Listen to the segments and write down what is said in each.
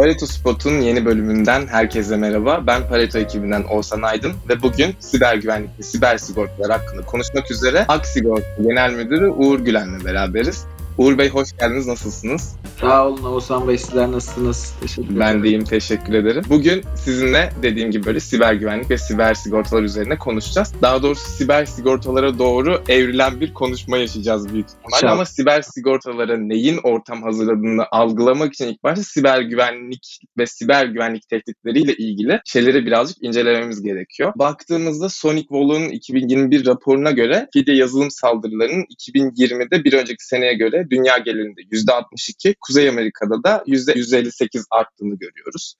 Pareto Spot'un yeni bölümünden herkese merhaba. Ben Pareto ekibinden Oğuzhan Aydın ve bugün siber güvenlik ve siber sigortalar hakkında konuşmak üzere Ak Sigorta Genel Müdürü Uğur Gülen'le beraberiz. Uğur Bey hoş geldiniz, nasılsınız? Sağ olun Oğuzhan Bey, sizler nasılsınız? Teşekkür ederim. Ben de iyiyim, teşekkür ederim. Bugün sizinle dediğim gibi böyle siber güvenlik ve siber sigortalar üzerine konuşacağız. Daha doğrusu siber sigortalara doğru evrilen bir konuşma yaşayacağız büyük ihtimalle. Ama siber sigortalara neyin ortam hazırladığını algılamak için ilk başta siber güvenlik ve siber güvenlik tehditleriyle ilgili şeyleri birazcık incelememiz gerekiyor. Baktığımızda Sonic Wall'un 2021 raporuna göre fide yazılım saldırılarının 2020'de bir önceki seneye göre dünya genelinde %62, Kuzey Amerika'da da %158 arttığını görüyoruz.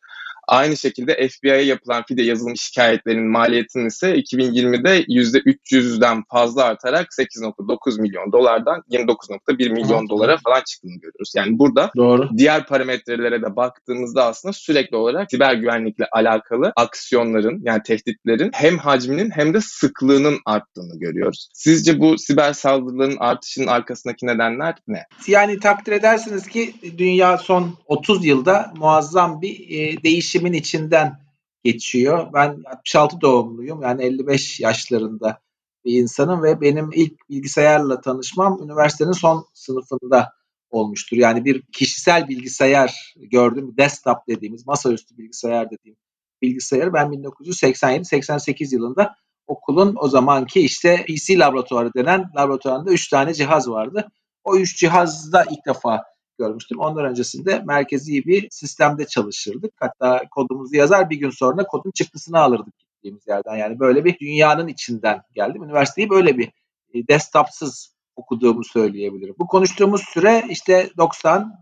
Aynı şekilde FBI'ye yapılan FIDE yazılım şikayetlerinin maliyetinin ise 2020'de %300'den fazla artarak 8.9 milyon dolardan 29.1 milyon dolara falan çıktığını görüyoruz. Yani burada Doğru. diğer parametrelere de baktığımızda aslında sürekli olarak siber güvenlikle alakalı aksiyonların yani tehditlerin hem hacminin hem de sıklığının arttığını görüyoruz. Sizce bu siber saldırıların artışının arkasındaki nedenler ne? Yani takdir edersiniz ki dünya son 30 yılda muazzam bir e, değişim değişimin içinden geçiyor. Ben 66 doğumluyum. Yani 55 yaşlarında bir insanım ve benim ilk bilgisayarla tanışmam üniversitenin son sınıfında olmuştur. Yani bir kişisel bilgisayar gördüm. Desktop dediğimiz, masaüstü bilgisayar dediğim bilgisayarı ben 1987-88 yılında okulun o zamanki işte PC laboratuvarı denen laboratuvarında 3 tane cihaz vardı. O 3 cihazda ilk defa görmüştüm. Ondan öncesinde merkezi bir sistemde çalışırdık. Hatta kodumuzu yazar bir gün sonra kodun çıktısını alırdık gittiğimiz yerden. Yani böyle bir dünyanın içinden geldim. Üniversiteyi böyle bir e, desktopsız okuduğumu söyleyebilirim. Bu konuştuğumuz süre işte 90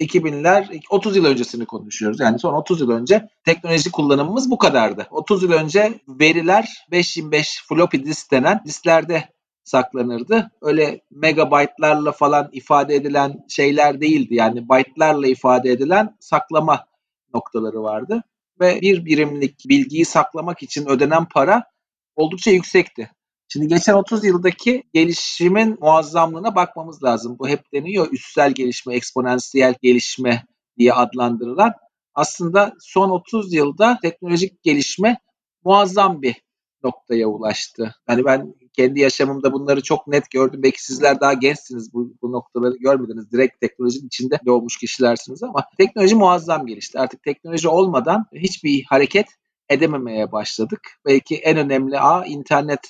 2000'ler 30 yıl öncesini konuşuyoruz. Yani son 30 yıl önce teknoloji kullanımımız bu kadardı. 30 yıl önce veriler 525 floppy disk denen disklerde saklanırdı. Öyle megabaytlarla falan ifade edilen şeyler değildi. Yani byte'larla ifade edilen saklama noktaları vardı. Ve bir birimlik bilgiyi saklamak için ödenen para oldukça yüksekti. Şimdi geçen 30 yıldaki gelişimin muazzamlığına bakmamız lazım. Bu hep deniyor üstsel gelişme, eksponansiyel gelişme diye adlandırılan. Aslında son 30 yılda teknolojik gelişme muazzam bir noktaya ulaştı. Yani ben kendi yaşamımda bunları çok net gördüm. Belki sizler daha gençsiniz bu, bu noktaları görmediniz. Direkt teknolojinin içinde doğmuş kişilersiniz ama teknoloji muazzam gelişti. Artık teknoloji olmadan hiçbir hareket edememeye başladık. Belki en önemli ağ internet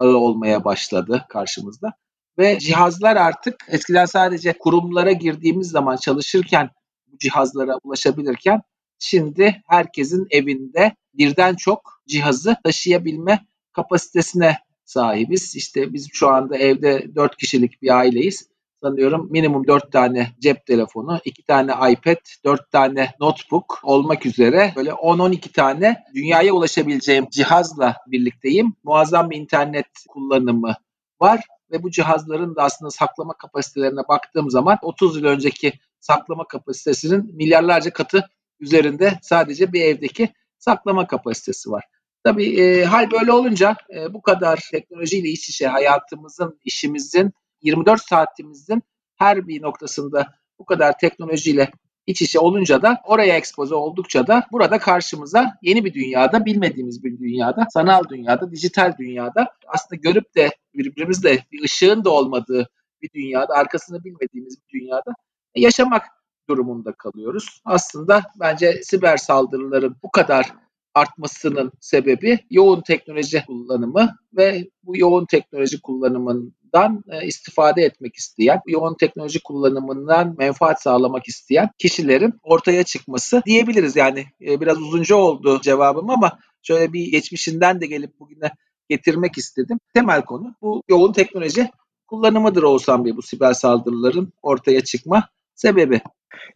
olmaya başladı karşımızda. Ve cihazlar artık eskiden sadece kurumlara girdiğimiz zaman çalışırken bu cihazlara ulaşabilirken şimdi herkesin evinde birden çok cihazı taşıyabilme kapasitesine sahibiz. İşte biz şu anda evde 4 kişilik bir aileyiz. Sanıyorum minimum 4 tane cep telefonu, 2 tane iPad, 4 tane notebook olmak üzere böyle 10-12 tane dünyaya ulaşabileceğim cihazla birlikteyim. Muazzam bir internet kullanımı var ve bu cihazların da aslında saklama kapasitelerine baktığım zaman 30 yıl önceki saklama kapasitesinin milyarlarca katı üzerinde sadece bir evdeki saklama kapasitesi var. Tabii e, hal böyle olunca e, bu kadar teknolojiyle iç içe hayatımızın, işimizin, 24 saatimizin her bir noktasında bu kadar teknolojiyle iç içe olunca da oraya ekspoze oldukça da burada karşımıza yeni bir dünyada, bilmediğimiz bir dünyada, sanal dünyada, dijital dünyada aslında görüp de birbirimizle bir ışığın da olmadığı bir dünyada, arkasını bilmediğimiz bir dünyada yaşamak durumunda kalıyoruz. Aslında bence siber saldırıların bu kadar artmasının sebebi yoğun teknoloji kullanımı ve bu yoğun teknoloji kullanımından e, istifade etmek isteyen, yoğun teknoloji kullanımından menfaat sağlamak isteyen kişilerin ortaya çıkması diyebiliriz. Yani e, biraz uzunca oldu cevabım ama şöyle bir geçmişinden de gelip bugüne getirmek istedim. Temel konu bu yoğun teknoloji kullanımıdır Oğuzhan Bey bu siber saldırıların ortaya çıkma sebebi.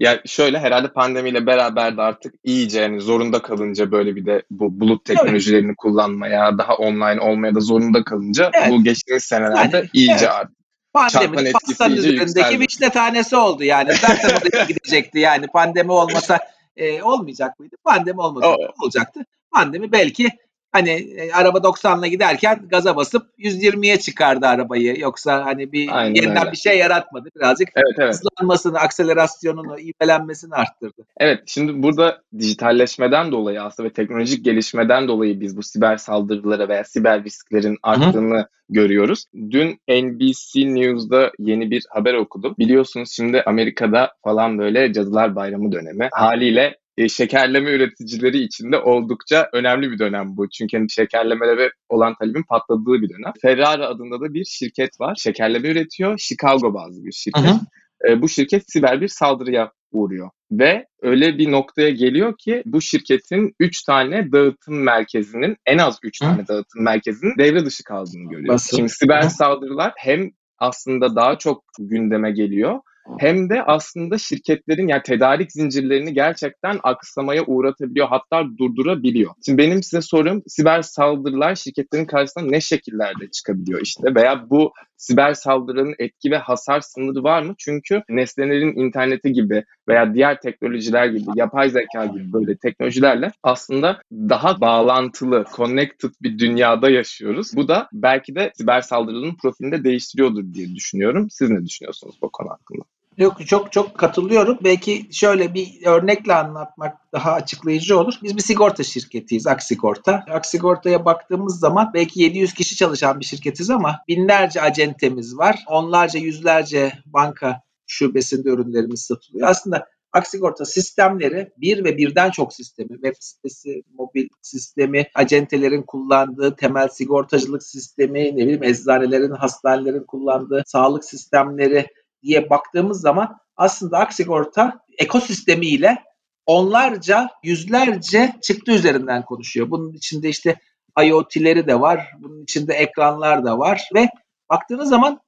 Ya şöyle herhalde pandemiyle beraber de artık iyice yani zorunda kalınca böyle bir de bu bulut teknolojilerini evet. kullanmaya, daha online olmaya da zorunda kalınca evet. bu geçtiğimiz senelerde yani, iyice evet. arttı. Pandeminin pastanın üzerindeki vişne tanesi oldu yani. Zaten o gidecekti yani. Pandemi olmasa e, olmayacak mıydı? Pandemi olmasa o, olacaktı. Pandemi belki Hani e, araba 90'la giderken gaza basıp 120'ye çıkardı arabayı. Yoksa hani bir Aynen yeniden öyle. bir şey yaratmadı. Birazcık Evet evet. hızlanmasını, akselerasyonunu, ivmelenmesini arttırdı. Evet, şimdi burada dijitalleşmeden dolayı aslında ve teknolojik gelişmeden dolayı biz bu siber saldırılara veya siber risklerin arttığını görüyoruz. Dün NBC News'da yeni bir haber okudum. Biliyorsunuz şimdi Amerika'da falan böyle Cadılar Bayramı dönemi. Haliyle e, şekerleme üreticileri için de oldukça önemli bir dönem bu. Çünkü hani şekerlemelere olan talebin patladığı bir dönem. Ferrari adında da bir şirket var. Şekerleme üretiyor. Chicago bazlı bir şirket. Hı hı. E, bu şirket siber bir saldırıya uğruyor. Ve öyle bir noktaya geliyor ki bu şirketin 3 tane dağıtım merkezinin en az 3 Hı. tane dağıtım merkezinin devre dışı kaldığını görüyor. Nasıl? Şimdi siber Hı. saldırılar hem aslında daha çok gündeme geliyor hem de aslında şirketlerin yani tedarik zincirlerini gerçekten aksamaya uğratabiliyor hatta durdurabiliyor. Şimdi benim size sorum siber saldırılar şirketlerin karşısına ne şekillerde çıkabiliyor işte veya bu siber saldırının etki ve hasar sınırı var mı? Çünkü nesnelerin interneti gibi veya diğer teknolojiler gibi, yapay zeka gibi böyle teknolojilerle aslında daha bağlantılı, connected bir dünyada yaşıyoruz. Bu da belki de siber saldırının profilini de değiştiriyordur diye düşünüyorum. Siz ne düşünüyorsunuz bu konu hakkında? Yok çok çok katılıyorum. Belki şöyle bir örnekle anlatmak daha açıklayıcı olur. Biz bir sigorta şirketiyiz, Aksigorta. Aksigorta'ya baktığımız zaman belki 700 kişi çalışan bir şirketiz ama binlerce acentemiz var. Onlarca, yüzlerce banka şubesinde ürünlerimiz satılıyor. Aslında Aksigorta sistemleri bir ve birden çok sistemi, web sitesi, mobil sistemi, acentelerin kullandığı temel sigortacılık sistemi, ne bileyim eczanelerin, hastanelerin kullandığı sağlık sistemleri diye baktığımız zaman aslında Aksigorta ekosistemiyle onlarca, yüzlerce çıktı üzerinden konuşuyor. Bunun içinde işte IoT'leri de var, bunun içinde ekranlar da var ve baktığınız zaman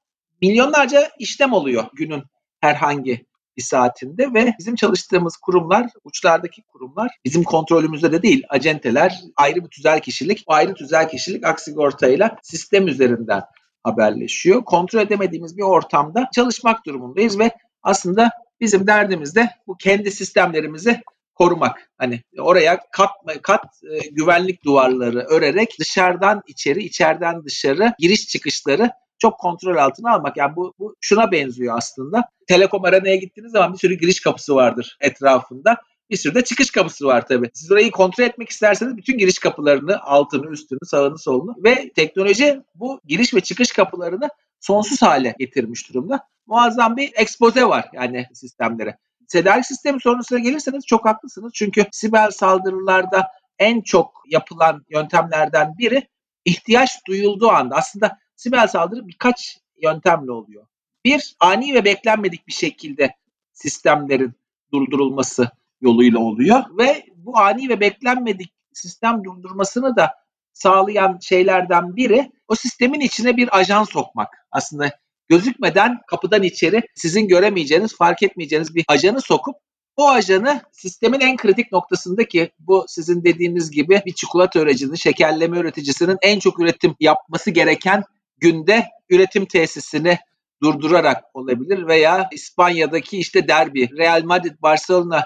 milyonlarca işlem oluyor günün herhangi bir saatinde ve bizim çalıştığımız kurumlar, uçlardaki kurumlar bizim kontrolümüzde de değil. Acenteler ayrı bir tüzel kişilik, ayrı tüzel kişilik Aksigorta ile sistem üzerinden haberleşiyor. Kontrol edemediğimiz bir ortamda çalışmak durumundayız ve aslında bizim derdimiz de bu kendi sistemlerimizi korumak. Hani oraya kat kat e, güvenlik duvarları örerek dışarıdan içeri, içeriden dışarı giriş çıkışları çok kontrol altına almak. Yani bu, bu şuna benziyor aslında. Telekom arenaya gittiğiniz zaman bir sürü giriş kapısı vardır etrafında. Bir sürü de çıkış kapısı var tabii. Siz orayı kontrol etmek isterseniz bütün giriş kapılarını, altını, üstünü, sağını, solunu ve teknoloji bu giriş ve çıkış kapılarını sonsuz hale getirmiş durumda. Muazzam bir ekspoze var yani sistemlere. Tedarik sistemi sorununa gelirseniz çok haklısınız. Çünkü siber saldırılarda en çok yapılan yöntemlerden biri ihtiyaç duyulduğu anda. Aslında siber saldırı birkaç yöntemle oluyor. Bir, ani ve beklenmedik bir şekilde sistemlerin durdurulması yoluyla oluyor ve bu ani ve beklenmedik sistem durdurmasını da sağlayan şeylerden biri o sistemin içine bir ajan sokmak. Aslında gözükmeden kapıdan içeri sizin göremeyeceğiniz, fark etmeyeceğiniz bir ajanı sokup o ajanı sistemin en kritik noktasındaki bu sizin dediğiniz gibi bir çikolata üreticinin, şekerleme üreticisinin en çok üretim yapması gereken günde üretim tesisini durdurarak olabilir veya İspanya'daki işte derbi, Real Madrid Barcelona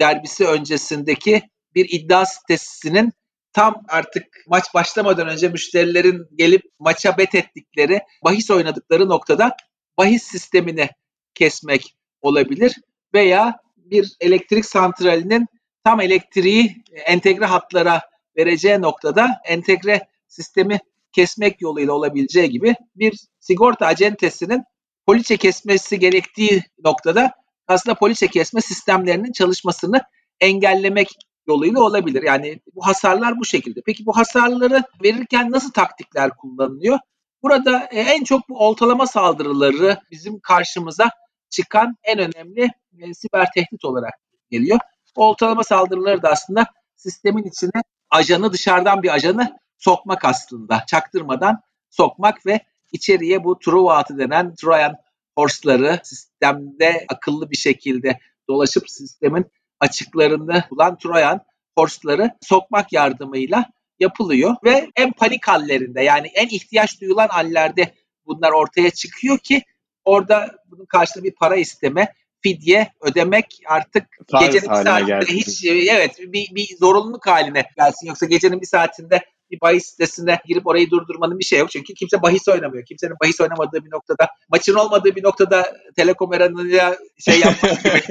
derbisi öncesindeki bir iddia sitesinin tam artık maç başlamadan önce müşterilerin gelip maça bet ettikleri, bahis oynadıkları noktada bahis sistemini kesmek olabilir veya bir elektrik santralinin tam elektriği entegre hatlara vereceği noktada entegre sistemi kesmek yoluyla olabileceği gibi bir sigorta acentesinin poliçe kesmesi gerektiği noktada aslında poliçe kesme sistemlerinin çalışmasını engellemek yoluyla olabilir. Yani bu hasarlar bu şekilde. Peki bu hasarları verirken nasıl taktikler kullanılıyor? Burada e, en çok bu oltalama saldırıları bizim karşımıza çıkan en önemli e, siber tehdit olarak geliyor. Oltalama saldırıları da aslında sistemin içine ajanı dışarıdan bir ajanı sokmak aslında. Çaktırmadan sokmak ve içeriye bu Truvat'ı denen Trojan horse'ları sistemde akıllı bir şekilde dolaşıp sistemin açıklarını bulan Trojan horse'ları sokmak yardımıyla yapılıyor ve en panik hallerinde yani en ihtiyaç duyulan hallerde bunlar ortaya çıkıyor ki orada bunun karşılığında bir para isteme, fidye ödemek artık Farz gecenin bir saatinde geldi. hiç evet bir, bir zorunluluk haline gelsin yoksa gecenin bir saatinde bir bahis sitesine girip orayı durdurmanın bir şey yok. Çünkü kimse bahis oynamıyor. Kimsenin bahis oynamadığı bir noktada, maçın olmadığı bir noktada telekom aranınca şey yapmak gibi.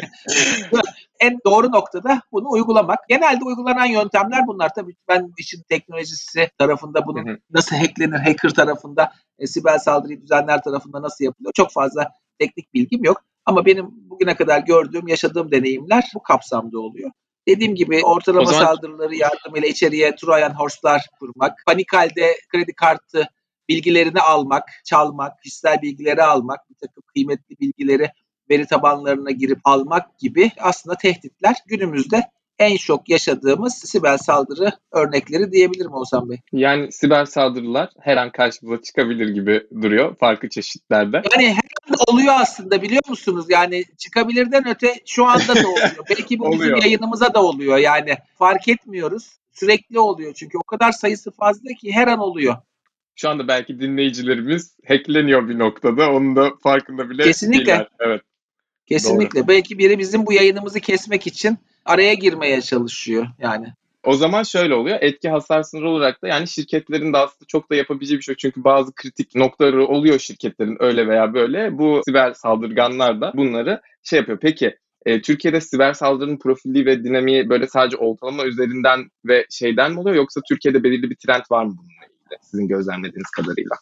en doğru noktada bunu uygulamak. Genelde uygulanan yöntemler bunlar. Tabii ben işin teknolojisi tarafında bunun Hı hı. nasıl hacklenir, hacker tarafında, e, siber saldırıyı düzenler tarafında nasıl yapılıyor çok fazla teknik bilgim yok. Ama benim bugüne kadar gördüğüm, yaşadığım deneyimler bu kapsamda oluyor. Dediğim gibi ortalama zaman- saldırıları yardımıyla içeriye Trojan horse'lar kurmak, panik halde kredi kartı bilgilerini almak, çalmak, kişisel bilgileri almak, bir takım kıymetli bilgileri veri tabanlarına girip almak gibi aslında tehditler günümüzde en çok yaşadığımız siber saldırı örnekleri diyebilirim Oğuzhan Bey. Yani siber saldırılar her an karşımıza çıkabilir gibi duruyor farklı çeşitlerde. Yani her an oluyor aslında biliyor musunuz? Yani çıkabilirden öte şu anda da oluyor. Belki bu bizim Oluyor. yayınımıza da oluyor yani. Fark etmiyoruz. Sürekli oluyor çünkü o kadar sayısı fazla ki her an oluyor. Şu anda belki dinleyicilerimiz hackleniyor bir noktada. Onun da farkında bile Kesinlikle. değiller. Evet. Kesinlikle. Belki biri bizim bu yayınımızı kesmek için araya girmeye çalışıyor yani. O zaman şöyle oluyor. Etki hasar sınırı olarak da yani şirketlerin de aslında çok da yapabileceği bir şey yok. Çünkü bazı kritik noktaları oluyor şirketlerin öyle veya böyle. Bu siber saldırganlar da bunları şey yapıyor. Peki e, Türkiye'de siber saldırının profili ve dinamiği böyle sadece ortalama üzerinden ve şeyden mi oluyor yoksa Türkiye'de belirli bir trend var mı bununla ilgili sizin gözlemlediğiniz kadarıyla?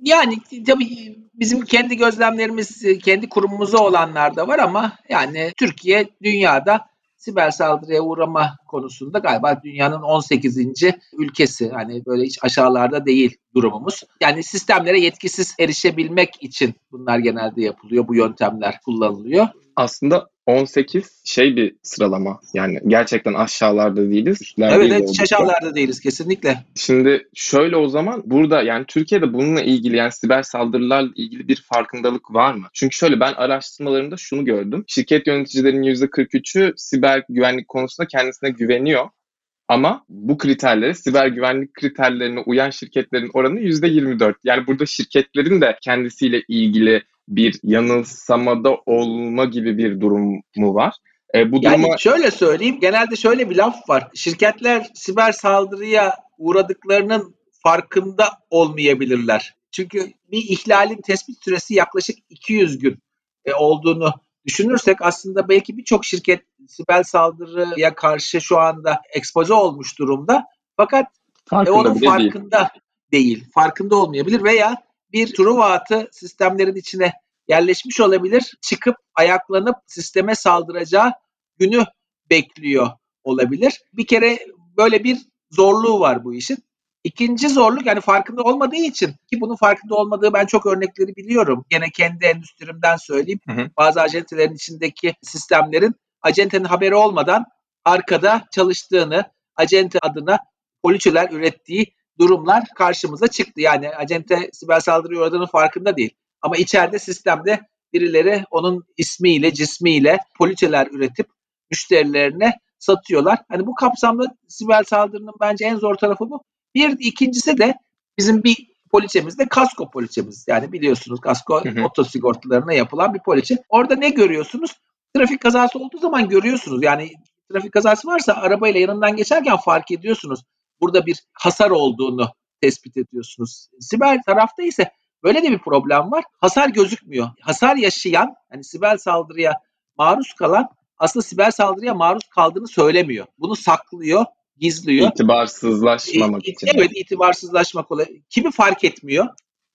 Yani tabii bizim kendi gözlemlerimiz, kendi kurumumuza olanlar da var ama yani Türkiye dünyada siber saldırıya uğrama konusunda galiba dünyanın 18. ülkesi. Hani böyle hiç aşağılarda değil durumumuz. Yani sistemlere yetkisiz erişebilmek için bunlar genelde yapılıyor. Bu yöntemler kullanılıyor. Aslında 18 şey bir sıralama. Yani gerçekten aşağılarda değiliz. üstlerde Evet, de evet hiç aşağılarda değiliz kesinlikle. Şimdi şöyle o zaman burada yani Türkiye'de bununla ilgili yani siber saldırılarla ilgili bir farkındalık var mı? Çünkü şöyle ben araştırmalarımda şunu gördüm. Şirket yöneticilerinin %43'ü siber güvenlik konusunda kendisine güveniyor. Ama bu kriterlere, siber güvenlik kriterlerine uyan şirketlerin oranı %24. Yani burada şirketlerin de kendisiyle ilgili bir yanılsamada olma gibi bir durum mu var? E, bu duruma Yani şöyle söyleyeyim, genelde şöyle bir laf var. Şirketler siber saldırıya uğradıklarının farkında olmayabilirler. Çünkü bir ihlalin tespit süresi yaklaşık 200 gün e, olduğunu düşünürsek aslında belki birçok şirket siber saldırıya karşı şu anda ekspoze olmuş durumda. Fakat e, farkında onun bile değil. farkında değil. Farkında olmayabilir veya bir Truva atı sistemlerin içine yerleşmiş olabilir. Çıkıp ayaklanıp sisteme saldıracağı günü bekliyor olabilir. Bir kere böyle bir zorluğu var bu işin. İkinci zorluk yani farkında olmadığı için ki bunun farkında olmadığı ben çok örnekleri biliyorum. Gene kendi endüstrimden söyleyeyim. Hı hı. Bazı acentelerin içindeki sistemlerin acentenin haberi olmadan arkada çalıştığını, acente adına poliçeler ürettiği durumlar karşımıza çıktı. Yani acente siber saldırıya uğradığının farkında değil. Ama içeride sistemde birileri onun ismiyle, cismiyle poliçeler üretip müşterilerine satıyorlar. Hani bu kapsamda siber saldırının bence en zor tarafı bu. Bir ikincisi de bizim bir poliçemiz de kasko poliçemiz. Yani biliyorsunuz kasko Hı hı. otosigortalarına yapılan bir poliçe. Orada ne görüyorsunuz? Trafik kazası olduğu zaman görüyorsunuz. Yani trafik kazası varsa arabayla yanından geçerken fark ediyorsunuz. Burada bir hasar olduğunu tespit ediyorsunuz. Siber tarafta ise böyle de bir problem var. Hasar gözükmüyor. Hasar yaşayan, hani siber saldırıya maruz kalan aslında siber saldırıya maruz kaldığını söylemiyor. Bunu saklıyor, gizliyor. İtibarsızlaşmamak için. Evet itibarsızlaşmak olay. Kimi fark etmiyor,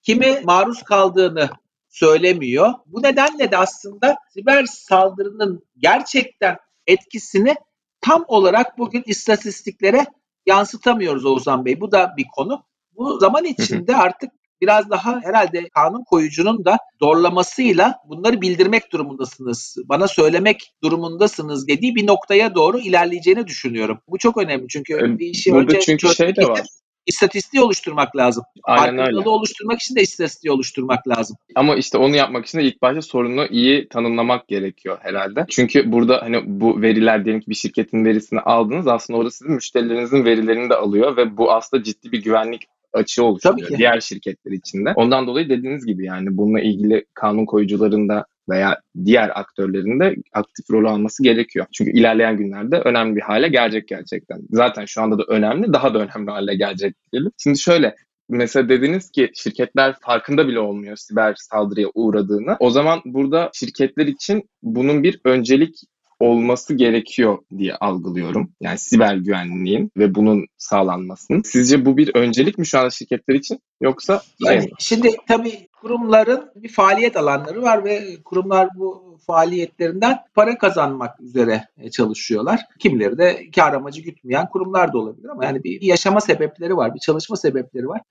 kimi maruz kaldığını söylemiyor. Bu nedenle de aslında siber saldırının gerçekten etkisini tam olarak bugün istatistiklere yansıtamıyoruz Oğuzhan Bey. Bu da bir konu. Bu zaman içinde artık biraz daha herhalde kanun koyucunun da zorlamasıyla bunları bildirmek durumundasınız, bana söylemek durumundasınız dediği bir noktaya doğru ilerleyeceğini düşünüyorum. Bu çok önemli çünkü E, bir işi burada önce çünkü şey de var. İstatistiği oluşturmak lazım. Aynen öyle. Farkındalığı oluşturmak için de istatistiği oluşturmak lazım. Ama işte onu yapmak için de ilk başta sorunu iyi tanımlamak gerekiyor herhalde. Çünkü burada hani bu veriler diyelim ki bir şirketin verisini aldınız aslında orada sizin müşterilerinizin verilerini de alıyor ve bu aslında ciddi bir güvenlik açığı ki. diğer şirketler içinde. Ondan dolayı dediğiniz gibi yani bununla ilgili kanun koyucuların da veya diğer aktörlerin de aktif rol alması gerekiyor. Çünkü ilerleyen günlerde önemli bir hale gelecek gerçekten. Zaten şu anda da önemli, daha da önemli hale gelecek diyelim. Şimdi şöyle, mesela dediniz ki şirketler farkında bile olmuyor siber saldırıya uğradığını. O zaman burada şirketler için bunun bir öncelik olması gerekiyor diye algılıyorum. Yani siber güvenliğin ve bunun sağlanmasının. Sizce bu bir öncelik mi şu anda şirketler için yoksa Yani şimdi tabii kurumların bir faaliyet alanları var ve kurumlar bu faaliyetlerinden para kazanmak üzere e, çalışıyorlar. Kimileri de kar amacı gütmeyen kurumlar da olabilir ama yani bir yaşama sebepleri var, bir çalışma sebepleri var.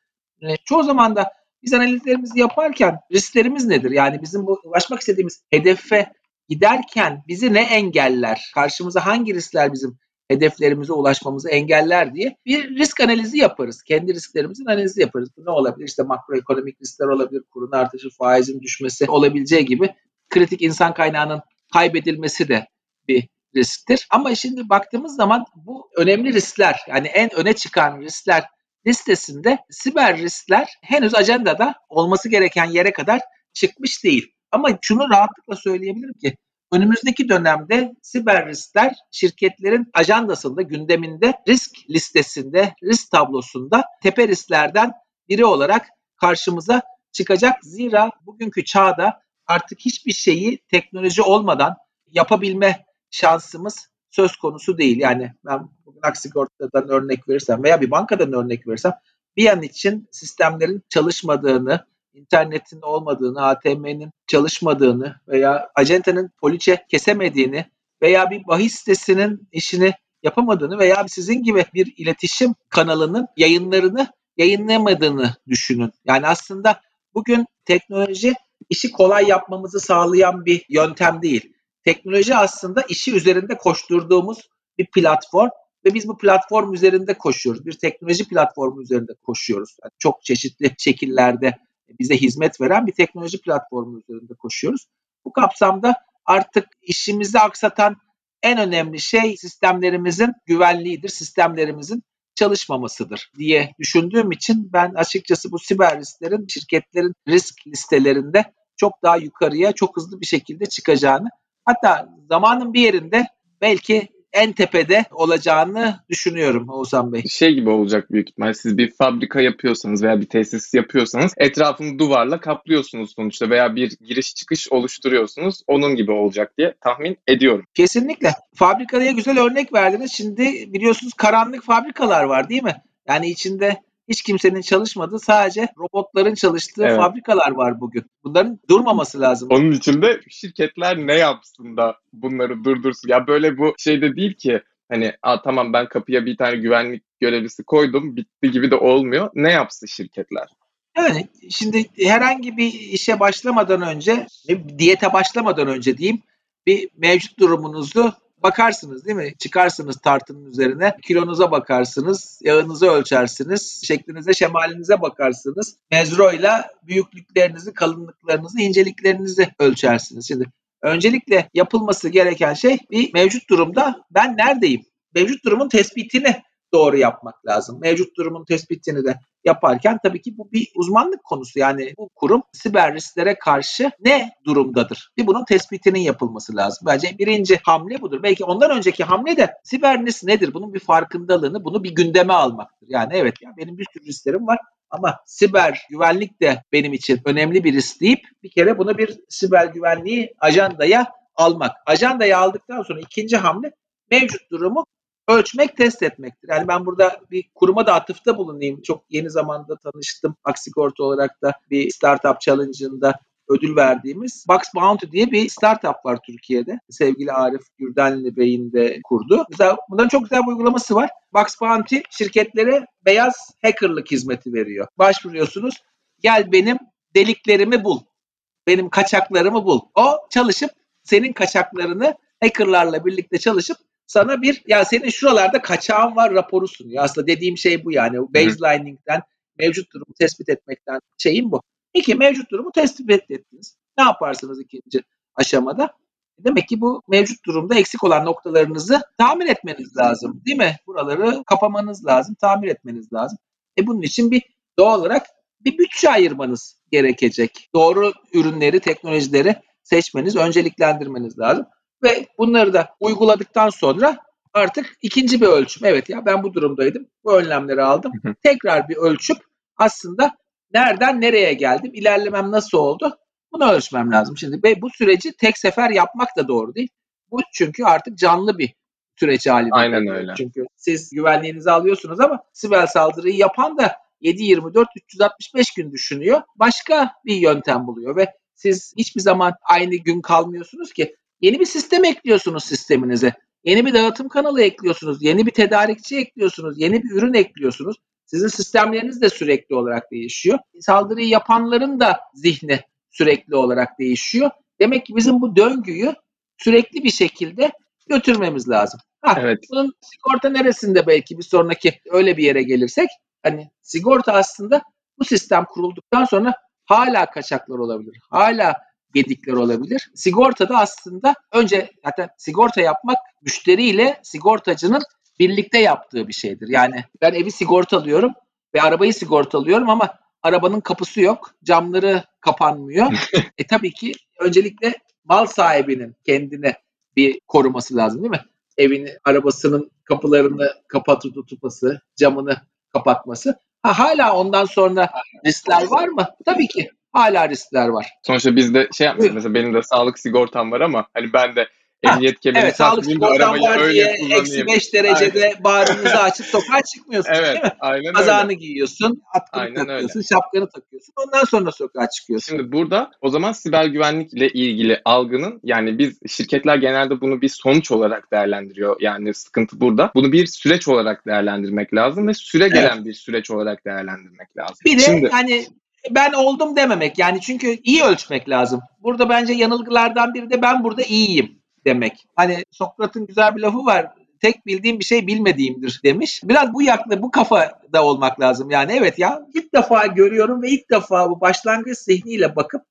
E, çoğu zaman da biz analizlerimizi yaparken risklerimiz nedir? Yani bizim bu ulaşmak istediğimiz hedefe giderken bizi ne engeller? Karşımıza hangi riskler bizim hedeflerimize ulaşmamızı engeller diye bir risk analizi yaparız. Kendi risklerimizin analizi yaparız. Bu ne olabilir? İşte makroekonomik riskler olabilir, kurun artışı, faizin düşmesi olabileceği gibi kritik insan kaynağının kaybedilmesi de bir risktir. Ama şimdi baktığımız zaman bu önemli riskler yani en öne çıkan riskler listesinde siber riskler henüz ajandada olması gereken yere kadar çıkmış değil. Ama şunu rahatlıkla söyleyebilirim ki önümüzdeki dönemde siber riskler şirketlerin ajandasında, gündeminde, risk listesinde, risk tablosunda tepe risklerden biri olarak karşımıza çıkacak. Zira bugünkü çağda artık hiçbir şeyi teknoloji olmadan yapabilme şansımız söz konusu değil. Yani ben bugün Aksigorta'dan örnek verirsem veya bir bankadan örnek verirsem bir an için sistemlerin çalışmadığını, internetin olmadığını, ATM'nin çalışmadığını veya acentenin poliçe kesemediğini veya bir bahis sitesinin işini yapamadığını veya sizin gibi bir iletişim kanalının yayınlarını yayınlayamadığını düşünün. Yani aslında bugün teknoloji işi kolay yapmamızı sağlayan bir yöntem değil. Teknoloji aslında işi üzerinde koşturduğumuz bir platform ve biz bu platform üzerinde koşuyoruz. Bir teknoloji platformu üzerinde koşuyoruz. Yani çok çeşitli şekillerde bize hizmet veren bir teknoloji platformu üzerinde koşuyoruz. Bu kapsamda artık işimizi aksatan en önemli şey sistemlerimizin güvenliğidir, sistemlerimizin çalışmamasıdır diye düşündüğüm için ben açıkçası bu siber risklerin şirketlerin risk listelerinde çok daha yukarıya çok hızlı bir şekilde çıkacağını hatta zamanın bir yerinde belki en tepede olacağını düşünüyorum Oğuzhan Bey. Şey gibi olacak büyük ihtimal. Siz bir fabrika yapıyorsanız veya bir tesis yapıyorsanız etrafını duvarla kaplıyorsunuz sonuçta veya bir giriş çıkış oluşturuyorsunuz. Onun gibi olacak diye tahmin ediyorum. Kesinlikle. Fabrikaya güzel örnek verdiniz. Şimdi biliyorsunuz karanlık fabrikalar var değil mi? Yani içinde hiç kimsenin çalışmadığı sadece robotların çalıştığı Evet. fabrikalar var bugün. Bunların durmaması lazım. Onun için de şirketler ne yapsın da bunları durdursun. Ya böyle bu şey de değil ki hani Aa, tamam ben kapıya bir tane güvenlik görevlisi koydum bitti gibi de olmuyor. Ne yapsın şirketler? Yani şimdi herhangi bir işe başlamadan önce, bir diyete başlamadan önce diyeyim, bir mevcut durumunuzu bakarsınız değil mi? Çıkarsınız tartının üzerine, kilonuza bakarsınız, yağınızı ölçersiniz, şeklinize, şemalinize bakarsınız. Mezroyla büyüklüklerinizi, kalınlıklarınızı, inceliklerinizi ölçersiniz. Şimdi öncelikle yapılması gereken şey bir mevcut durumda ben neredeyim? Mevcut durumun tespitini doğru yapmak lazım. Mevcut durumun tespitini de yaparken tabii ki bu bir uzmanlık konusu. Yani bu kurum siber risklere karşı ne durumdadır? Bir bunun tespitinin yapılması lazım. Bence birinci hamle budur. Belki ondan önceki hamle de siber risk nedir? Bunun bir farkındalığını, bunu bir gündeme almaktır. Yani evet ya benim bir sürü risklerim var ama siber güvenlik de benim için önemli bir risk deyip bir kere bunu bir siber güvenliği ajandaya almak. Ajandaya aldıktan sonra ikinci hamle mevcut durumu ölçmek, test etmektir. Yani ben burada bir kuruma da atıfta bulunayım. Çok yeni zamanda tanıştım. Aksigorta olarak da bir startup challenge'ında ödül verdiğimiz Box Bounty diye bir startup var Türkiye'de. Sevgili Arif Gürdenli Bey'in de kurdu. Mesela bunların çok güzel bir uygulaması var. Box Bounty şirketlere beyaz hackerlık hizmeti veriyor. Başvuruyorsunuz. Gel benim deliklerimi bul. Benim kaçaklarımı bul. O çalışıp senin kaçaklarını hackerlarla birlikte çalışıp sana bir ya senin şuralarda kaçağın var raporu sunuyor. Aslında dediğim şey bu yani. Baselining'den mevcut durumu tespit etmekten şeyim bu. İki mevcut durumu tespit ettiniz. Ne yaparsınız ikinci aşamada? Demek ki bu mevcut durumda eksik olan noktalarınızı tamir etmeniz lazım. Değil mi? Buraları kapamanız lazım, tamir etmeniz lazım. E bunun için bir doğal olarak bir bütçe ayırmanız gerekecek. Doğru ürünleri, teknolojileri seçmeniz, önceliklendirmeniz lazım. Ve bunları da uyguladıktan sonra artık ikinci bir ölçüm. Evet ya ben bu durumdaydım. Bu önlemleri aldım. Tekrar bir ölçüp aslında nereden nereye geldim? İlerlemem nasıl oldu? Bunu ölçmem lazım. Şimdi ve bu süreci tek sefer yapmak da doğru değil. Bu çünkü artık canlı bir süreç halinde. Aynen öyle. Çünkü siz güvenliğinizi alıyorsunuz ama siber saldırıyı yapan da 7-24 365 gün düşünüyor. Başka bir yöntem buluyor ve siz hiçbir zaman aynı gün kalmıyorsunuz ki. Yeni bir sistem ekliyorsunuz sisteminize. Yeni bir dağıtım kanalı ekliyorsunuz. Yeni bir tedarikçi ekliyorsunuz. Yeni bir ürün ekliyorsunuz. Sizin sistemleriniz de sürekli olarak değişiyor. Saldırıyı yapanların da zihni sürekli olarak değişiyor. Demek ki bizim bu döngüyü sürekli bir şekilde götürmemiz lazım. Ha, Evet. Bunun sigorta neresinde belki bir sonraki öyle bir yere gelirsek hani sigorta aslında bu sistem kurulduktan sonra hala kaçaklar olabilir. Hala gedikler olabilir. Sigorta da aslında önce zaten sigorta yapmak müşteriyle sigortacının birlikte yaptığı bir şeydir. Yani ben evi sigortalıyorum ve arabayı sigortalıyorum ama arabanın kapısı yok, camları kapanmıyor. e tabii ki öncelikle mal sahibinin kendine bir koruması lazım değil mi? Evini, arabasının kapılarını kapatıp tutması, camını kapatması. Ha, hala ondan sonra riskler var mı? Tabii ki hala riskler var. Sonuçta biz de şey yapmıyoruz. Mesela benim de sağlık sigortam var ama hani ben de Ha, emniyet kemerini Evet sağlık arabayı var öyle diye eksi kullanayım. 5 derecede bağrınızı açıp sokağa çıkmıyorsun değil Evet, mi? aynen öyle. Kazağını giyiyorsun, atkını Aynen takıyorsun, şapkanı takıyorsun. Ondan sonra sokağa çıkıyorsun. Şimdi burada o zaman siber güvenlikle ilgili algının yani biz şirketler genelde bunu bir sonuç olarak değerlendiriyor. Yani sıkıntı burada. Bunu bir süreç olarak değerlendirmek lazım ve süre gelen bir süreç olarak değerlendirmek lazım. Bir de Şimdi hani ben oldum dememek yani çünkü iyi ölçmek lazım. Burada bence yanılgılardan biri de ben burada iyiyim demek. Hani Sokrat'ın güzel bir lafı var. Tek bildiğim bir şey bilmediğimdir demiş. Biraz bu yakla bu kafada olmak lazım. Yani evet ya ilk defa görüyorum ve ilk defa bu başlangıç zihniyle bakıp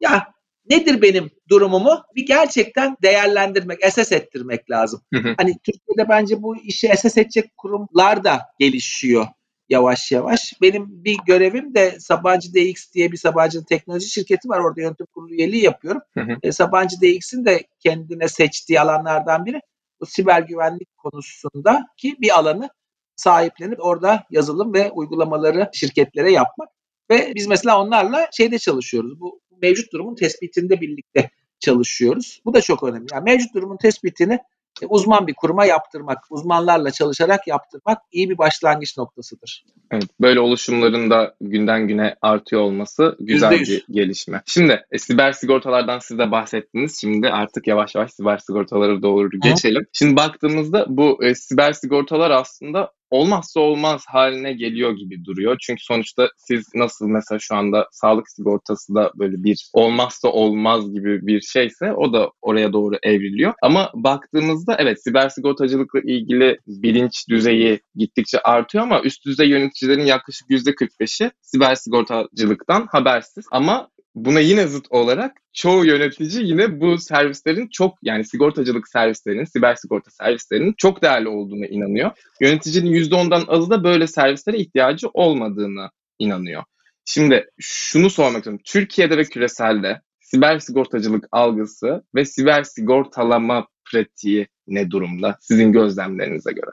ya nedir benim durumumu bir gerçekten değerlendirmek, esas ettirmek lazım. Hı hı. Hani Türkiye'de bence bu işi esas edecek kurumlar da gelişiyor yavaş yavaş. Benim bir görevim de Sabancı DX diye bir Sabancı'nın teknoloji şirketi var. Orada yönetim kurulu üyeliği yapıyorum. Hı hı. E, Sabancı DX'in de kendine seçtiği alanlardan biri bu siber güvenlik konusundaki bir alanı sahiplenip orada yazılım ve uygulamaları şirketlere yapmak. Ve biz mesela onlarla şeyde çalışıyoruz. Bu mevcut durumun tespitinde birlikte çalışıyoruz. Bu da çok önemli. Yani mevcut durumun tespitini uzman bir kuruma yaptırmak, uzmanlarla çalışarak yaptırmak iyi bir başlangıç noktasıdır. Evet, böyle oluşumların da günden güne artıyor olması güzel Yüzde yüz. bir gelişme. Şimdi e, siber sigortalardan siz de bahsettiniz. Şimdi artık yavaş yavaş siber sigortalara doğru geçelim. Şimdi baktığımızda bu e, siber sigortalar aslında olmazsa olmaz haline geliyor gibi duruyor. Çünkü sonuçta siz nasıl mesela şu anda sağlık sigortası da böyle bir olmazsa olmaz gibi bir şeyse o da oraya doğru evriliyor. Ama baktığımızda evet siber sigortacılıkla ilgili bilinç düzeyi gittikçe artıyor ama üst düzey yöneticilerin yaklaşık %45'i siber sigortacılıktan habersiz. Ama buna yine zıt olarak çoğu yönetici yine bu servislerin çok yani sigortacılık servislerinin, siber sigorta servislerinin çok değerli olduğuna inanıyor. Yöneticinin %10'dan azı da böyle servislere ihtiyacı olmadığını inanıyor. Şimdi şunu sormak istiyorum. Türkiye'de ve küreselde siber sigortacılık algısı ve siber sigortalama pratiği ne durumda sizin gözlemlerinize göre?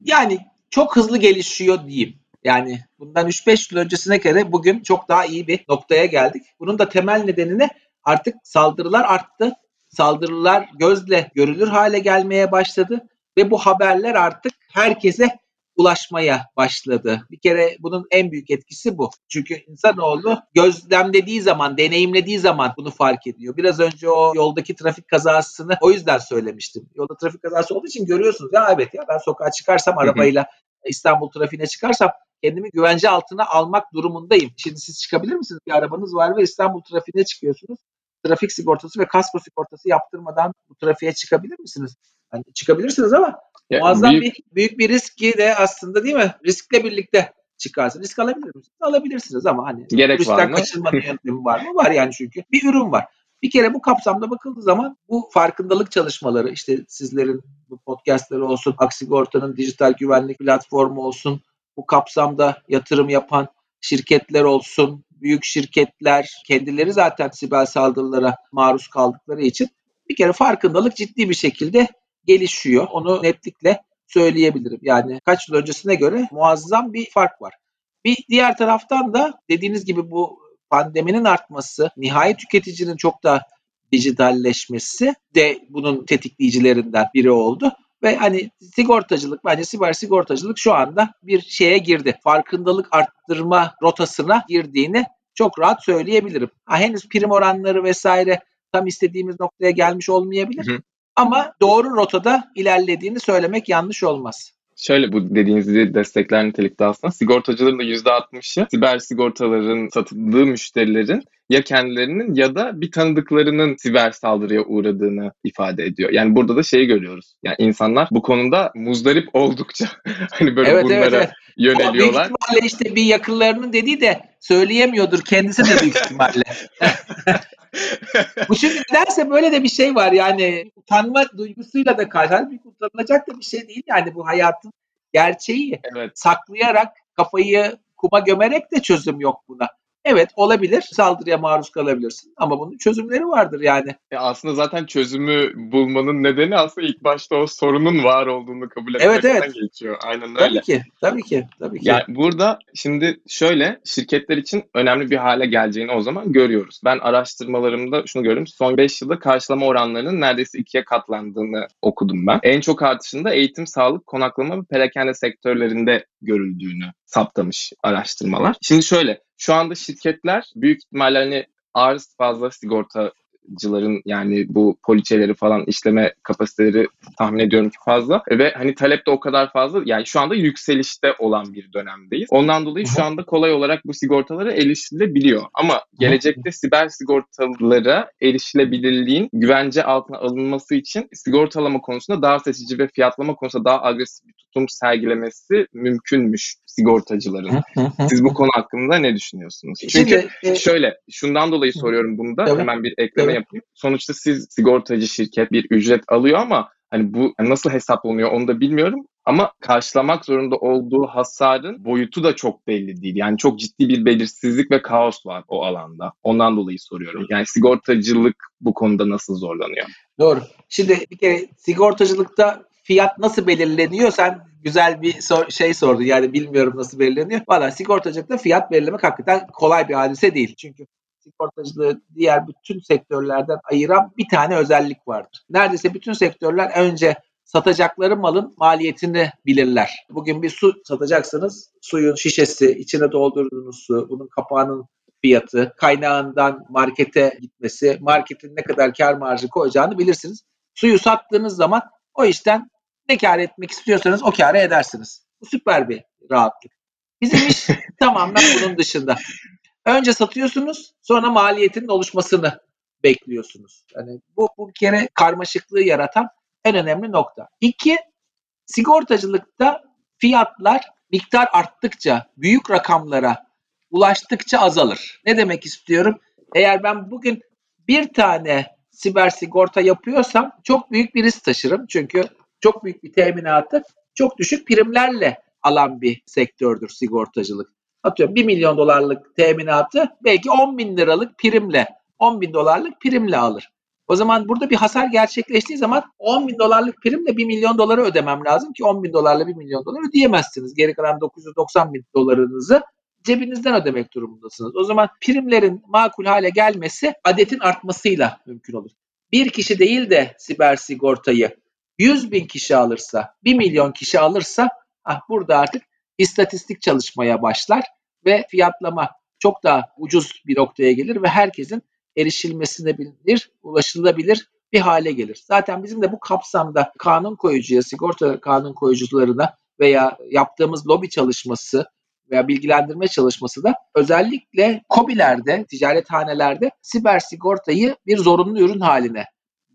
Yani çok hızlı gelişiyor diyeyim. Yani bundan 3-5 yıl öncesine göre bugün çok daha iyi bir noktaya geldik. Bunun da temel nedeni artık saldırılar arttı. Saldırılar gözle görülür hale gelmeye başladı ve bu haberler artık herkese ulaşmaya başladı. Bir kere bunun en büyük etkisi bu. Çünkü insanoğlu gözlemlediği zaman, deneyimlediği zaman bunu fark ediyor. Biraz önce o yoldaki trafik kazasını o yüzden söylemiştim. Yolda trafik kazası olduğu için görüyorsunuz. Ya evet ya ben sokağa çıkarsam arabayla İstanbul trafiğine çıkarsam kendimi güvence altına almak durumundayım. Şimdi siz çıkabilir misiniz? Bir arabanız var ve İstanbul trafiğine çıkıyorsunuz. Trafik sigortası ve kasko sigortası yaptırmadan bu trafiğe çıkabilir misiniz? Yani çıkabilirsiniz ama Ya muazzam büyük- bir büyük bir riski de aslında değil mi? Riskle birlikte çıkarsın. Risk alabilir misiniz? Alabilirsiniz ama hani Gerek var riskten mı? kaçınmanın yöntemi var mı? Var yani çünkü. Bir ürün var. Bir kere bu kapsamda bakıldığı zaman bu farkındalık çalışmaları işte sizlerin bu podcastları olsun, Aksigorta'nın dijital güvenlik platformu olsun, bu kapsamda yatırım yapan şirketler olsun, büyük şirketler kendileri zaten siber saldırılara maruz kaldıkları için bir kere farkındalık ciddi bir şekilde gelişiyor. Onu netlikle söyleyebilirim. Yani kaç yıl öncesine göre muazzam bir fark var. Bir diğer taraftan da dediğiniz gibi bu pandeminin artması, nihai tüketicinin çok da dijitalleşmesi de bunun tetikleyicilerinden biri oldu. Ve hani sigortacılık bence siber sigortacılık şu anda bir şeye girdi. Farkındalık arttırma rotasına girdiğini çok rahat söyleyebilirim. Ha, henüz prim oranları vesaire tam istediğimiz noktaya gelmiş olmayabilir. Hı hı. Ama doğru rotada ilerlediğini söylemek yanlış olmaz. Şöyle bu dediğinizi destekler nitelikte aslında sigortacıların da %60'ı siber sigortaların satıldığı müşterilerin ya kendilerinin ya da bir tanıdıklarının siber saldırıya uğradığını ifade ediyor. Yani burada da şeyi görüyoruz. Yani insanlar bu konuda muzdarip oldukça hani böyle evet, bunlara evet, evet. yöneliyorlar. Büyük ihtimalle işte bir yakınlarının dediği de söyleyemiyordur kendisi de büyük ihtimalle. Bu çünkü nedense böyle de bir şey var yani utanma duygusuyla da karşı halbuki utanılacak da bir şey değil yani bu hayatın gerçeği. Evet. Saklayarak kafayı kuma gömerek de çözüm yok buna. Evet olabilir. Saldırıya maruz kalabilirsin ama bunun çözümleri vardır yani. E aslında zaten çözümü bulmanın nedeni aslında ilk başta o sorunun var olduğunu kabul etmekten evet, evet. geçiyor. Aynen öyle. Tabii ki. Tabii ki. Tabii ki. Yani burada şimdi şöyle şirketler için önemli bir hale geleceğini o zaman görüyoruz. Ben araştırmalarımda şunu gördüm. Son 5 yılda karşılama oranlarının neredeyse ikiye katlandığını okudum ben. En çok artışında eğitim, sağlık, konaklama ve perakende sektörlerinde görüldüğünü saptamış araştırmalar. Şimdi şöyle şu anda şirketler büyük ihtimalle hani arz fazla sigorta cıların yani bu poliçeleri falan işleme kapasiteleri tahmin ediyorum ki fazla ve hani talep de o kadar fazla yani şu anda yükselişte olan bir dönemdeyiz. Ondan dolayı şu anda kolay olarak bu sigortalara erişilebiliyor. Ama gelecekte siber sigortalara erişilebilirliğin güvence altına alınması için sigortalama konusunda daha seçici ve fiyatlama konusunda daha agresif bir tutum sergilemesi mümkünmüş sigortacıların. Siz bu konu hakkında ne düşünüyorsunuz? Çünkü Şimdi, e, şöyle şundan dolayı soruyorum bunu da tabii, hemen bir ekleme tabii. yapayım. Sonuçta siz sigortacı şirket bir ücret alıyor ama hani bu nasıl hesaplanıyor onu da bilmiyorum. Ama karşılamak zorunda olduğu hasarın boyutu da çok belli değil. Yani çok ciddi bir belirsizlik ve kaos var o alanda. Ondan dolayı soruyorum. Yani sigortacılık bu konuda nasıl zorlanıyor? Doğru. Şimdi bir kere sigortacılıkta fiyat nasıl belirleniyor? Sen güzel bir sor, şey sordun. Yani bilmiyorum nasıl belirleniyor. Valla sigortacılıkta fiyat belirlemek hakikaten kolay bir hadise değil. Çünkü sigortacılığı diğer bütün sektörlerden ayıran bir tane özellik vardır. Neredeyse bütün sektörler önce satacakları malın maliyetini bilirler. Bugün bir su satacaksınız. Suyun şişesi, içine doldurduğunuz su, bunun kapağının fiyatı, kaynağından markete gitmesi, marketin ne kadar kar marjı koyacağını bilirsiniz. Suyu sattığınız zaman o işten ne kar etmek istiyorsanız o karı edersiniz. Bu süper bir rahatlık. Bizim iş tamamen bunun dışında. Önce satıyorsunuz, sonra maliyetinin oluşmasını bekliyorsunuz. Yani bu, bu bir kere karmaşıklığı yaratan en önemli nokta. İki, sigortacılıkta fiyatlar miktar arttıkça, büyük rakamlara ulaştıkça azalır. Ne demek istiyorum? Eğer ben bugün bir tane siber sigorta yapıyorsam çok büyük bir risk taşırım. Çünkü çok büyük bir teminatı çok düşük primlerle alan bir sektördür sigortacılık. Atıyorum 1 milyon dolarlık teminatı belki 10 bin liralık primle, 10 bin dolarlık primle alır. O zaman burada bir hasar gerçekleştiği zaman 10 bin dolarlık primle 1 milyon doları ödemem lazım ki 10 bin dolarla 1 milyon dolar ödeyemezsiniz. Geri kalan 990 bin dolarınızı cebinizden ödemek durumundasınız. O zaman primlerin makul hale gelmesi adetin artmasıyla mümkün olur. Bir kişi değil de siber sigortayı 100 bin kişi alırsa, 1 milyon kişi alırsa ah burada artık istatistik çalışmaya başlar ve fiyatlama çok daha ucuz bir noktaya gelir ve herkesin erişilmesine bilir, ulaşılabilir bir hale gelir. Zaten bizim de bu kapsamda kanun koyucuya, sigorta kanun koyucularına veya yaptığımız lobi çalışması veya bilgilendirme çalışması da özellikle COBİ'lerde, ticarethanelerde siber sigortayı bir zorunlu ürün haline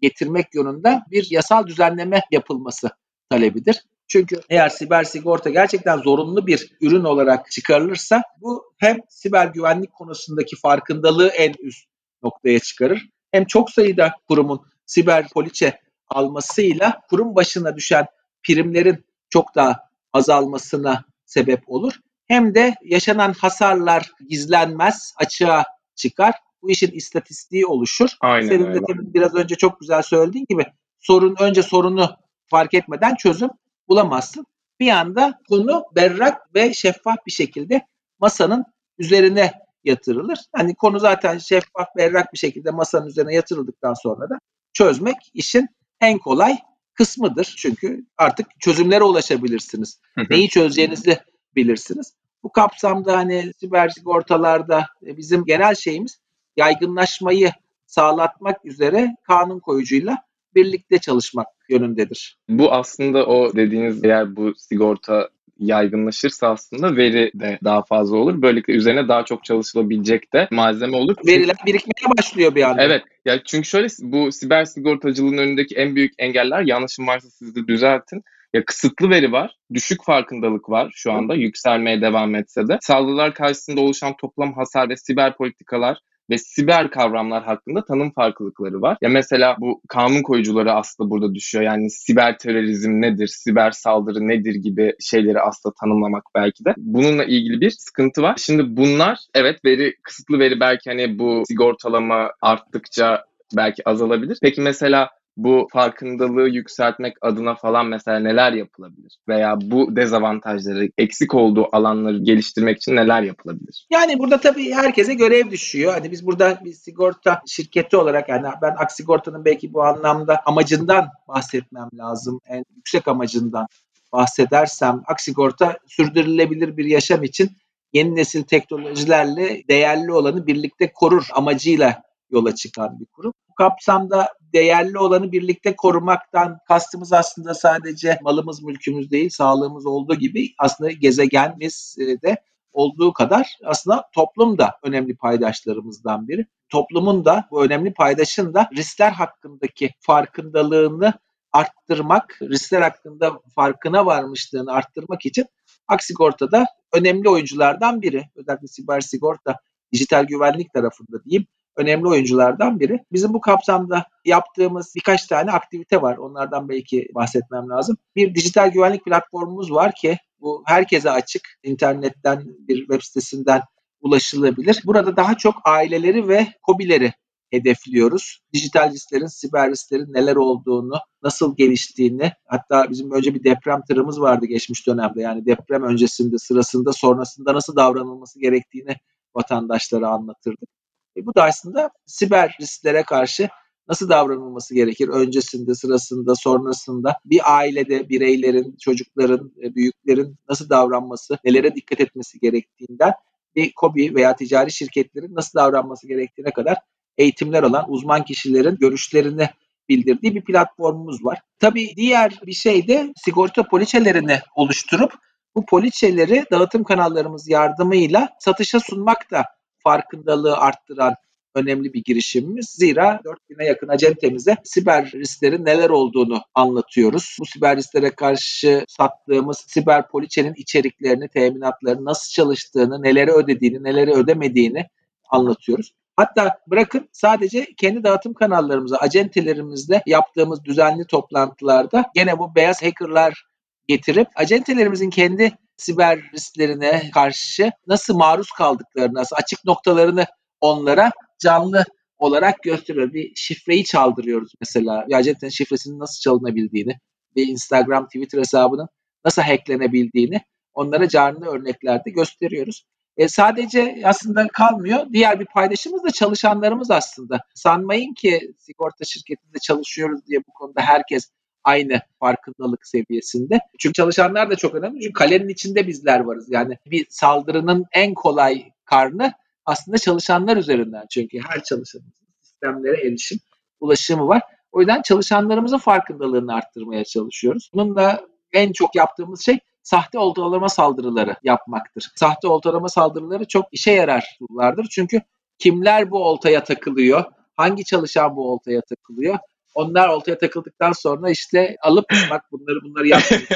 getirmek yönünde bir yasal düzenleme yapılması talebidir. Çünkü eğer siber sigorta gerçekten zorunlu bir ürün olarak çıkarılırsa bu hem siber güvenlik konusundaki farkındalığı en üst noktaya çıkarır. Hem çok sayıda kurumun siber poliçe almasıyla kurum başına düşen primlerin çok daha azalmasına sebep olur hem de yaşanan hasarlar gizlenmez, açığa çıkar. Bu işin istatistiği oluşur. Aynen Senin de tabii biraz önce çok güzel söylediğin gibi sorun önce sorunu fark etmeden çözüm bulamazsın. Bir anda konu berrak ve şeffaf bir şekilde masanın üzerine yatırılır. Hani konu zaten şeffaf, berrak bir şekilde masanın üzerine yatırıldıktan sonra da çözmek işin en kolay kısmıdır. Çünkü artık çözümlere ulaşabilirsiniz. Hı hı. Neyi çözeceğinizi bilirsiniz. Bu kapsamda hani siber sigortalarda e, bizim genel şeyimiz yaygınlaşmayı sağlatmak üzere kanun koyucuyla birlikte çalışmak yönündedir. Bu aslında o dediğiniz eğer bu sigorta yaygınlaşırsa aslında veri de daha fazla olur. Böylelikle üzerine daha çok çalışılabilecek de malzeme olur. Veriler birikmeye başlıyor bir anda. Evet. Ya çünkü şöyle bu siber sigortacılığın önündeki en büyük engeller yanlışım varsa siz de düzeltin. Ya kısıtlı veri var, düşük farkındalık var şu anda yükselmeye devam etse de. Saldırılar karşısında oluşan toplam hasar ve siber politikalar ve siber kavramlar hakkında tanım farklılıkları var. Ya mesela bu kanun koyucuları aslında burada düşüyor. Yani siber terörizm nedir, siber saldırı nedir gibi şeyleri aslında tanımlamak belki de. Bununla ilgili bir sıkıntı var. Şimdi bunlar evet veri kısıtlı veri belki hani bu sigortalama arttıkça belki azalabilir. Peki mesela bu farkındalığı yükseltmek adına falan mesela neler yapılabilir? Veya bu dezavantajları, eksik olduğu alanları geliştirmek için neler yapılabilir? Yani burada tabii herkese görev düşüyor. Hani biz burada bir sigorta şirketi olarak yani ben Aksigorta'nın belki bu anlamda amacından bahsetmem lazım. En yüksek amacından bahsedersem Aksigorta sürdürülebilir bir yaşam için yeni nesil teknolojilerle değerli olanı birlikte korur amacıyla yola çıkan bir kurum. Kapsamda değerli olanı birlikte korumaktan kastımız aslında sadece malımız mülkümüz değil, sağlığımız olduğu gibi aslında gezegenimiz e, de olduğu kadar aslında toplum da önemli paydaşlarımızdan biri. Toplumun da bu önemli paydaşın da riskler hakkındaki farkındalığını arttırmak, riskler hakkında farkına varmışlığını arttırmak için Aksigorta'da önemli oyunculardan biri. Özellikle siber sigorta, dijital güvenlik tarafında diyeyim önemli oyunculardan biri. Bizim bu kapsamda yaptığımız birkaç tane aktivite var. Onlardan belki bahsetmem lazım. Bir dijital güvenlik platformumuz var ki bu herkese açık. İnternetten bir web sitesinden ulaşılabilir. Burada daha çok aileleri ve kobileri hedefliyoruz. Dijital risklerin, siber risklerin neler olduğunu, nasıl geliştiğini, hatta bizim önce bir deprem tırımız vardı geçmiş dönemde. Yani deprem öncesinde, sırasında, sonrasında nasıl davranılması gerektiğini vatandaşlara anlatırdık. E bu da aslında siber risklere karşı nasıl davranılması gerekir? Öncesinde, sırasında, sonrasında bir ailede bireylerin, çocukların, e, büyüklerin nasıl davranması, nelere dikkat etmesi gerektiğinden bir KOBİ veya ticari şirketlerin nasıl davranması gerektiğine kadar eğitimler alan uzman kişilerin görüşlerini bildirdiği bir platformumuz var. Tabii diğer bir şey de sigorta poliçelerini oluşturup bu poliçeleri dağıtım kanallarımız yardımıyla satışa sunmak da farkındalığı arttıran önemli bir girişimimiz. Zira 4000'e yakın acentemize siber risklerin neler olduğunu anlatıyoruz. Bu siber risklere karşı sattığımız siber poliçenin içeriklerini, teminatlarını, nasıl çalıştığını, neleri ödediğini, neleri ödemediğini anlatıyoruz. Hatta bırakın sadece kendi dağıtım kanallarımıza, acentelerimizle yaptığımız düzenli toplantılarda gene bu beyaz hackerlar getirip acentelerimizin kendi siber risklerine karşı nasıl maruz kaldıklarını, nasıl açık noktalarını onlara canlı olarak gösteriyor. Bir şifreyi çaldırıyoruz mesela. Bir acentenin şifresinin nasıl çalınabildiğini, bir Instagram, Twitter hesabının nasıl hacklenebildiğini onlara canlı örneklerde gösteriyoruz. E sadece aslında kalmıyor. Diğer bir paydaşımız da çalışanlarımız aslında. Sanmayın ki sigorta şirketinde çalışıyoruz diye bu konuda herkes aynı farkındalık seviyesinde. Çünkü çalışanlar da çok önemli. Çünkü kalenin içinde bizler varız. Yani bir saldırının en kolay karnı aslında çalışanlar üzerinden. Çünkü her çalışanın sistemlere erişim, ulaşımı var. O yüzden çalışanlarımızın farkındalığını arttırmaya çalışıyoruz. Bunun da en çok yaptığımız şey sahte oltalama saldırıları yapmaktır. Sahte oltalama saldırıları çok işe yararlardır. Çünkü kimler bu oltaya takılıyor? Hangi çalışan bu oltaya takılıyor? Onlar oltaya takıldıktan sonra işte alıp bak bunları bunları yapmayın.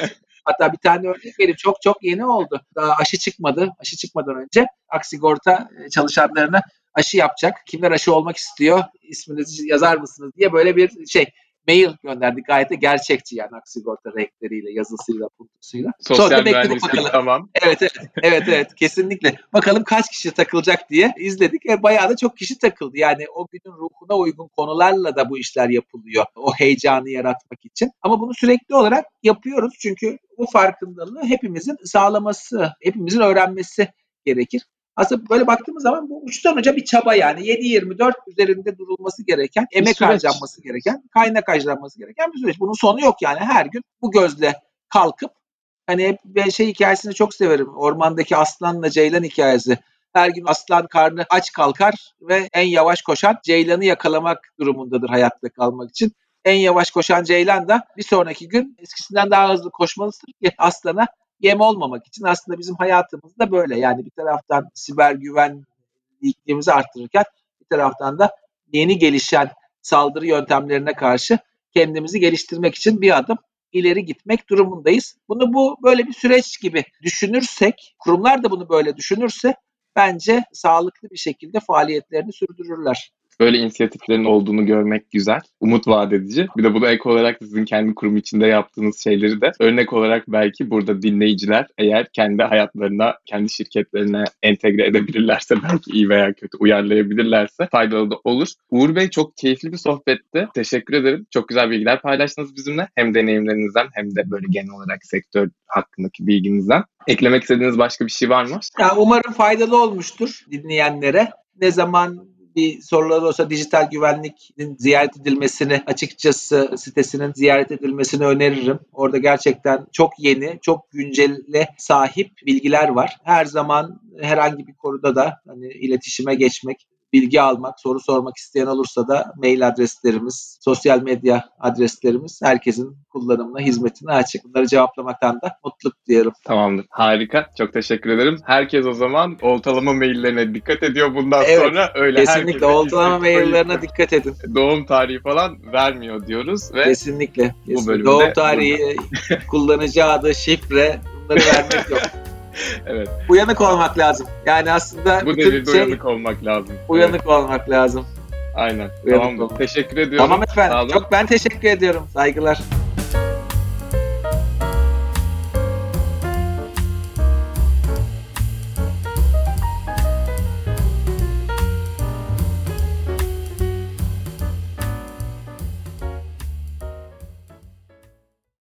Hatta bir tane örnek vereyim. Çok çok yeni oldu. Daha aşı çıkmadı. Aşı çıkmadan önce Aksigorta çalışanlarına aşı yapacak. Kimler aşı olmak istiyor? İsminizi yazar mısınız diye böyle bir şey mail gönderdik. Gayet de gerçekçi yani aksigorta renkleriyle, yazısıyla, puntusuyla. Sosyal Sonra bekledik bakalım. tamam. Evet evet evet evet kesinlikle. Bakalım kaç kişi takılacak diye izledik. E, bayağı da çok kişi takıldı. Yani o günün ruhuna uygun konularla da bu işler yapılıyor. O heyecanı yaratmak için. Ama bunu sürekli olarak yapıyoruz. Çünkü bu farkındalığı hepimizin sağlaması, hepimizin öğrenmesi gerekir. Aslında böyle baktığımız zaman bu uçtan uca bir çaba yani. 7-24 üzerinde durulması gereken, emek süreç. harcanması gereken, kaynak harcanması gereken bir süreç. Bunun sonu yok yani. Her gün bu gözle kalkıp Hani ben şey hikayesini çok severim. Ormandaki aslanla ceylan hikayesi. Her gün aslan karnı aç kalkar ve en yavaş koşan ceylanı yakalamak durumundadır hayatta kalmak için. En yavaş koşan ceylan da bir sonraki gün eskisinden daha hızlı koşmalısıdır ki aslana yem olmamak için. Aslında bizim hayatımız da böyle. Yani bir taraftan siber güvenliğimizi arttırırken bir taraftan da yeni gelişen saldırı yöntemlerine karşı kendimizi geliştirmek için bir adım ileri gitmek durumundayız. Bunu bu böyle bir süreç gibi düşünürsek, kurumlar da bunu böyle düşünürse bence sağlıklı bir şekilde faaliyetlerini sürdürürler. Böyle inisiyatiflerin olduğunu görmek güzel. Umut vaat edici. Bir de bunu ek olarak sizin kendi kurum içinde yaptığınız şeyleri de örnek olarak belki burada dinleyiciler eğer kendi hayatlarına, kendi şirketlerine entegre edebilirlerse belki iyi veya kötü uyarlayabilirlerse faydalı da olur. Uğur Bey çok keyifli bir sohbetti. Teşekkür ederim. Çok güzel bilgiler paylaştınız bizimle. Hem deneyimlerinizden hem de böyle genel olarak sektör hakkındaki bilginizden. Eklemek istediğiniz başka bir şey var mı? Ya umarım faydalı olmuştur dinleyenlere. Ne zaman bir soruları olsa dijital güvenliğin ziyaret edilmesini açıkçası sitesinin ziyaret edilmesini öneririm. Orada gerçekten çok yeni, çok güncelle sahip bilgiler var. Her zaman herhangi bir konuda da hani iletişime geçmek, bilgi almak, soru sormak isteyen olursa da mail adreslerimiz, sosyal medya adreslerimiz herkesin kullanımına, hizmetine açık. Bunları cevaplamaktan da mutluluk duyarım. Tamamdır. Harika. Çok teşekkür ederim. Herkes o zaman oltalama maillerine dikkat ediyor bundan Evet, sonra. Öyle Kesinlikle oltalama koyup maillerine dikkat edin. Doğum tarihi falan vermiyor diyoruz ve Kesinlikle. kesinlikle. bölümde Doğum tarihi, kullanıcı adı, şifre bunları vermek yok. evet Uyanık olmak lazım. Yani aslında bu devirde şey uyanık olmak lazım. uyanık Evet, olmak lazım. aynen. Uyanık Tamamdır. olmak. Teşekkür ediyorum. Tamam efendim. Çok ben teşekkür ediyorum. Saygılar.